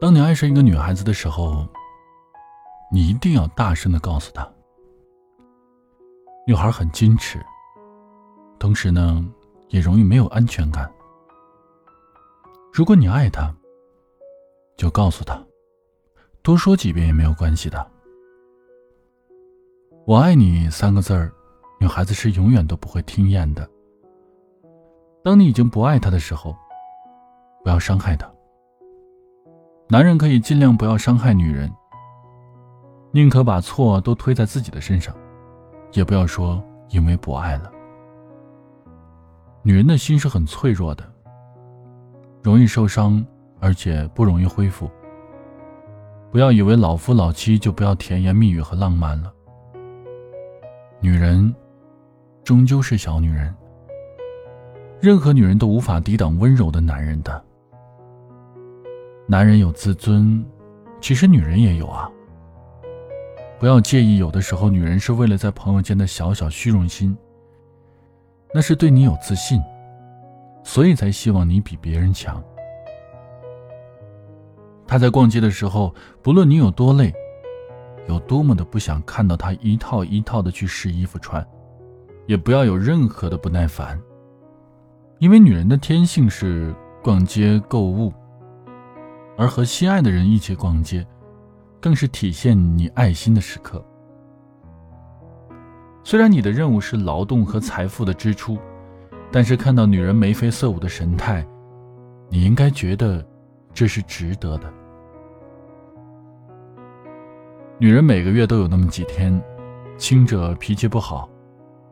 当你爱上一个女孩子的时候，你一定要大声的告诉她。女孩很矜持，同时呢，也容易没有安全感。如果你爱她，就告诉她，多说几遍也没有关系的。我爱你三个字儿，女孩子是永远都不会听厌的。当你已经不爱她的时候，不要伤害她。男人可以尽量不要伤害女人，宁可把错都推在自己的身上，也不要说因为不爱了。女人的心是很脆弱的，容易受伤，而且不容易恢复。不要以为老夫老妻就不要甜言蜜语和浪漫了。女人终究是小女人，任何女人都无法抵挡温柔的男人的。男人有自尊，其实女人也有啊。不要介意，有的时候女人是为了在朋友间的小小虚荣心，那是对你有自信，所以才希望你比别人强。她在逛街的时候，不论你有多累，有多么的不想看到她一套一套的去试衣服穿，也不要有任何的不耐烦，因为女人的天性是逛街购物。而和心爱的人一起逛街，更是体现你爱心的时刻。虽然你的任务是劳动和财富的支出，但是看到女人眉飞色舞的神态，你应该觉得这是值得的。女人每个月都有那么几天，轻者脾气不好，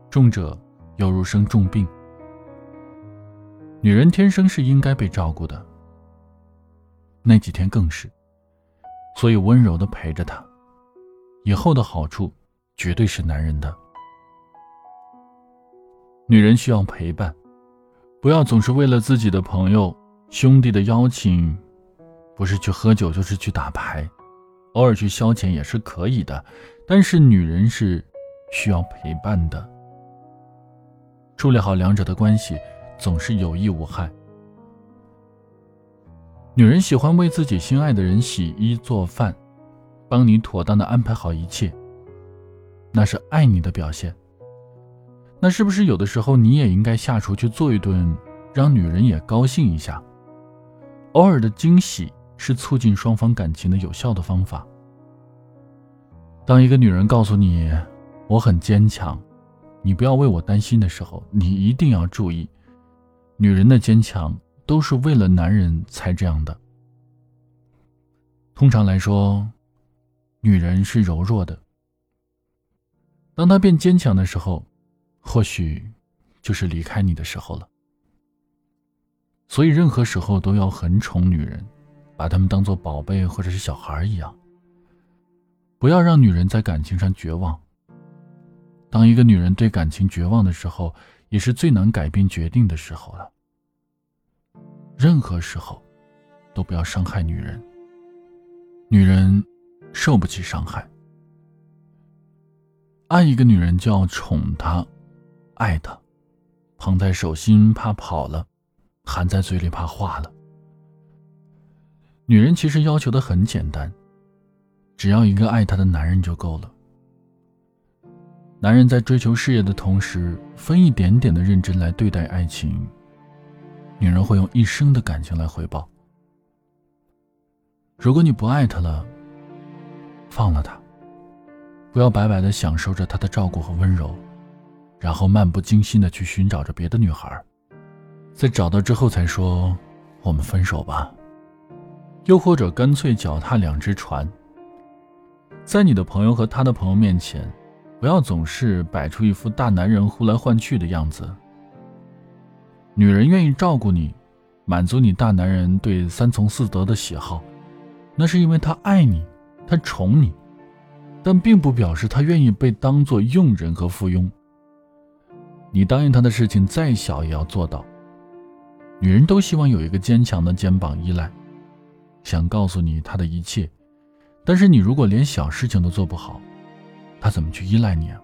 重者犹如生重病。女人天生是应该被照顾的。那几天更是，所以温柔的陪着他，以后的好处绝对是男人的。女人需要陪伴，不要总是为了自己的朋友、兄弟的邀请，不是去喝酒就是去打牌，偶尔去消遣也是可以的，但是女人是需要陪伴的。处理好两者的关系，总是有益无害。女人喜欢为自己心爱的人洗衣做饭，帮你妥当的安排好一切。那是爱你的表现。那是不是有的时候你也应该下厨去做一顿，让女人也高兴一下？偶尔的惊喜是促进双方感情的有效的方法。当一个女人告诉你“我很坚强，你不要为我担心”的时候，你一定要注意，女人的坚强。都是为了男人才这样的。通常来说，女人是柔弱的。当她变坚强的时候，或许就是离开你的时候了。所以，任何时候都要很宠女人，把她们当做宝贝或者是小孩一样。不要让女人在感情上绝望。当一个女人对感情绝望的时候，也是最难改变决定的时候了。任何时候，都不要伤害女人。女人受不起伤害。爱一个女人就要宠她，爱她，捧在手心怕跑了，含在嘴里怕化了。女人其实要求的很简单，只要一个爱她的男人就够了。男人在追求事业的同时，分一点点的认真来对待爱情。女人会用一生的感情来回报。如果你不爱他了，放了他，不要白白的享受着他的照顾和温柔，然后漫不经心的去寻找着别的女孩，在找到之后才说我们分手吧。又或者干脆脚踏两只船。在你的朋友和他的朋友面前，不要总是摆出一副大男人呼来唤去的样子。女人愿意照顾你，满足你大男人对三从四德的喜好，那是因为她爱你，她宠你，但并不表示她愿意被当做佣人和附庸。你答应她的事情再小也要做到。女人都希望有一个坚强的肩膀依赖，想告诉你她的一切，但是你如果连小事情都做不好，她怎么去依赖你啊？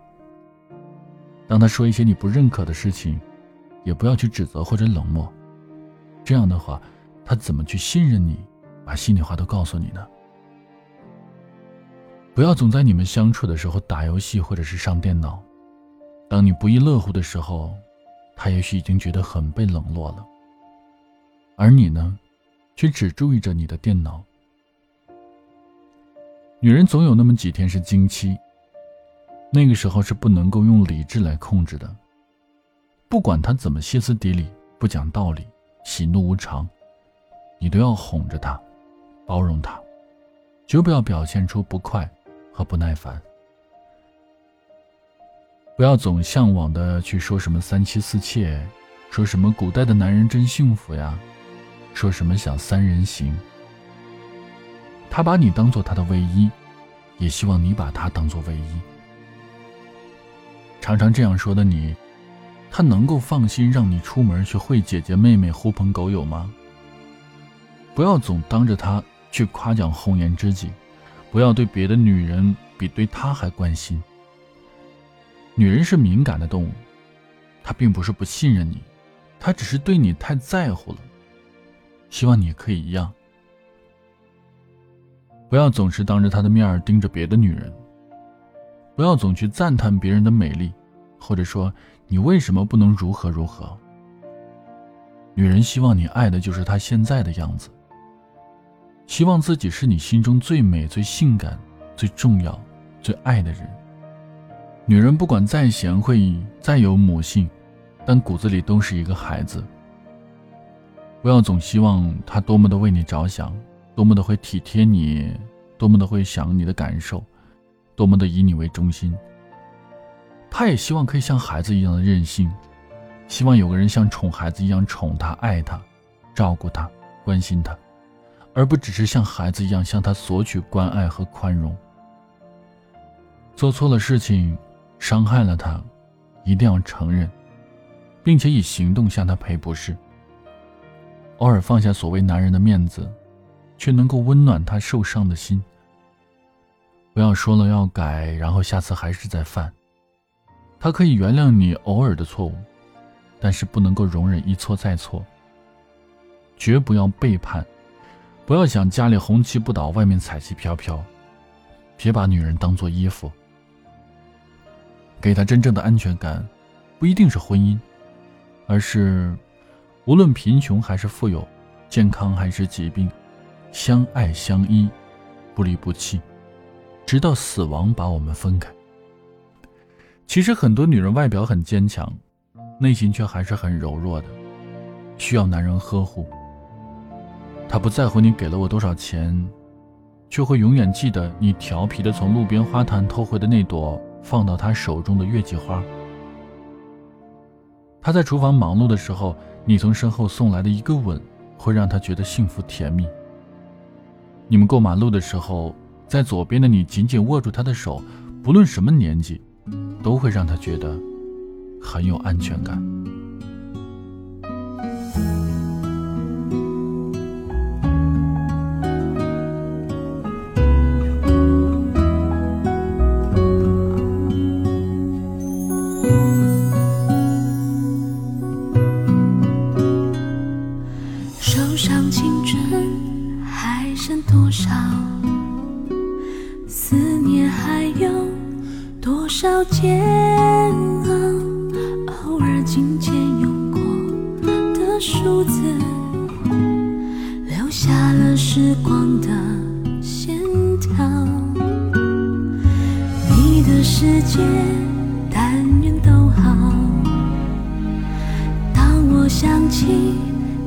当她说一些你不认可的事情。也不要去指责或者冷漠，这样的话，他怎么去信任你，把心里话都告诉你呢？不要总在你们相处的时候打游戏或者是上电脑，当你不亦乐乎的时候，他也许已经觉得很被冷落了，而你呢，却只注意着你的电脑。女人总有那么几天是经期，那个时候是不能够用理智来控制的。不管他怎么歇斯底里、不讲道理、喜怒无常，你都要哄着他，包容他，绝不要表现出不快。和不耐烦，不要总向往的去说什么三妻四妾，说什么古代的男人真幸福呀，说什么想三人行。他把你当做他的唯一，也希望你把他当做唯一。常常这样说的你，他能够放心让你出门去会姐姐妹妹、狐朋狗友吗？不要总当着他去夸奖红颜知己。不要对别的女人比对他还关心。女人是敏感的动物，她并不是不信任你，她只是对你太在乎了。希望你可以一样。不要总是当着她的面盯着别的女人。不要总去赞叹别人的美丽，或者说你为什么不能如何如何。女人希望你爱的就是她现在的样子。希望自己是你心中最美、最性感、最重要、最爱的人。女人不管再贤惠、再有母性，但骨子里都是一个孩子。不要总希望她多么的为你着想，多么的会体贴你，多么的会想你的感受，多么的以你为中心。她也希望可以像孩子一样的任性，希望有个人像宠孩子一样宠她、爱她、照顾她、关心她。而不只是像孩子一样向他索取关爱和宽容。做错了事情，伤害了他，一定要承认，并且以行动向他赔不是。偶尔放下所谓男人的面子，却能够温暖他受伤的心。不要说了要改，然后下次还是再犯。他可以原谅你偶尔的错误，但是不能够容忍一错再错。绝不要背叛。不要想家里红旗不倒，外面彩旗飘飘。别把女人当做衣服。给她真正的安全感，不一定是婚姻，而是无论贫穷还是富有，健康还是疾病，相爱相依，不离不弃，直到死亡把我们分开。其实很多女人外表很坚强，内心却还是很柔弱的，需要男人呵护。他不在乎你给了我多少钱，却会永远记得你调皮的从路边花坛偷回的那朵放到他手中的月季花。他在厨房忙碌的时候，你从身后送来的一个吻，会让他觉得幸福甜蜜。你们过马路的时候，在左边的你紧紧握住他的手，不论什么年纪，都会让他觉得很有安全感。多少煎熬，偶尔金钱用过的数字，留下了时光的线条。你的世界，但愿都好。当我想起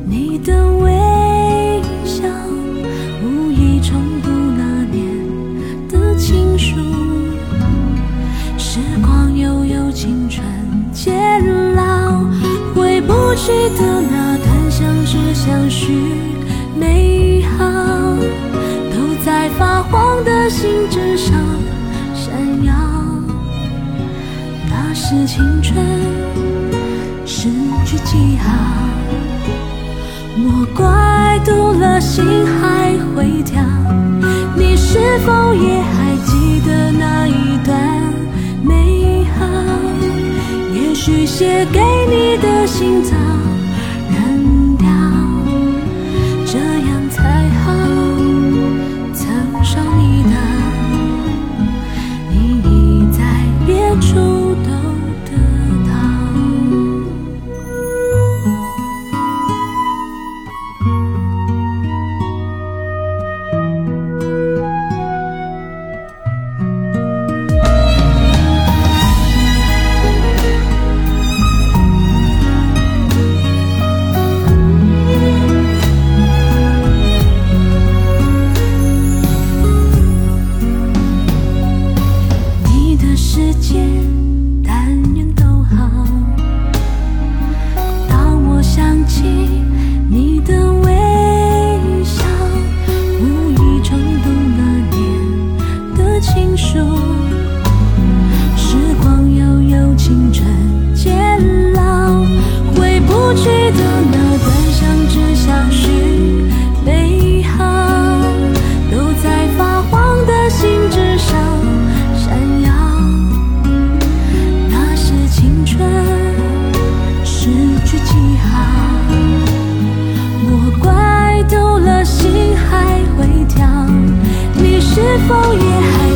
你的记得那段相知相许美好，都在发黄的信纸上闪耀。那是青春失去记号，莫怪读了心还会跳。你是否也还记得那一段美好？续写给你的信早是否也还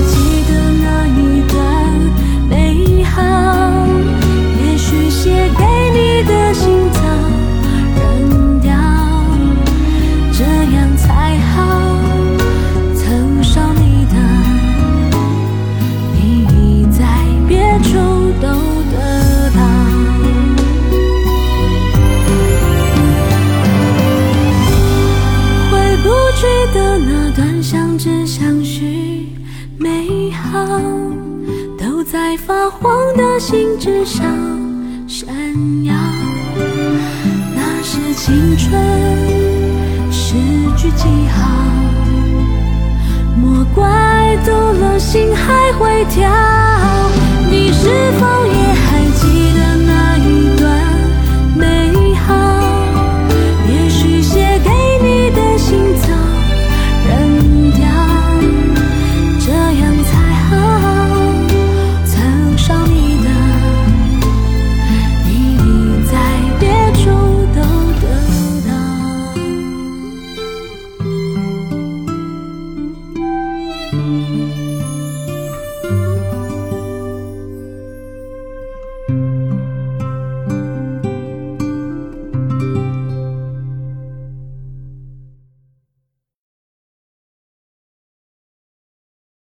心还会跳，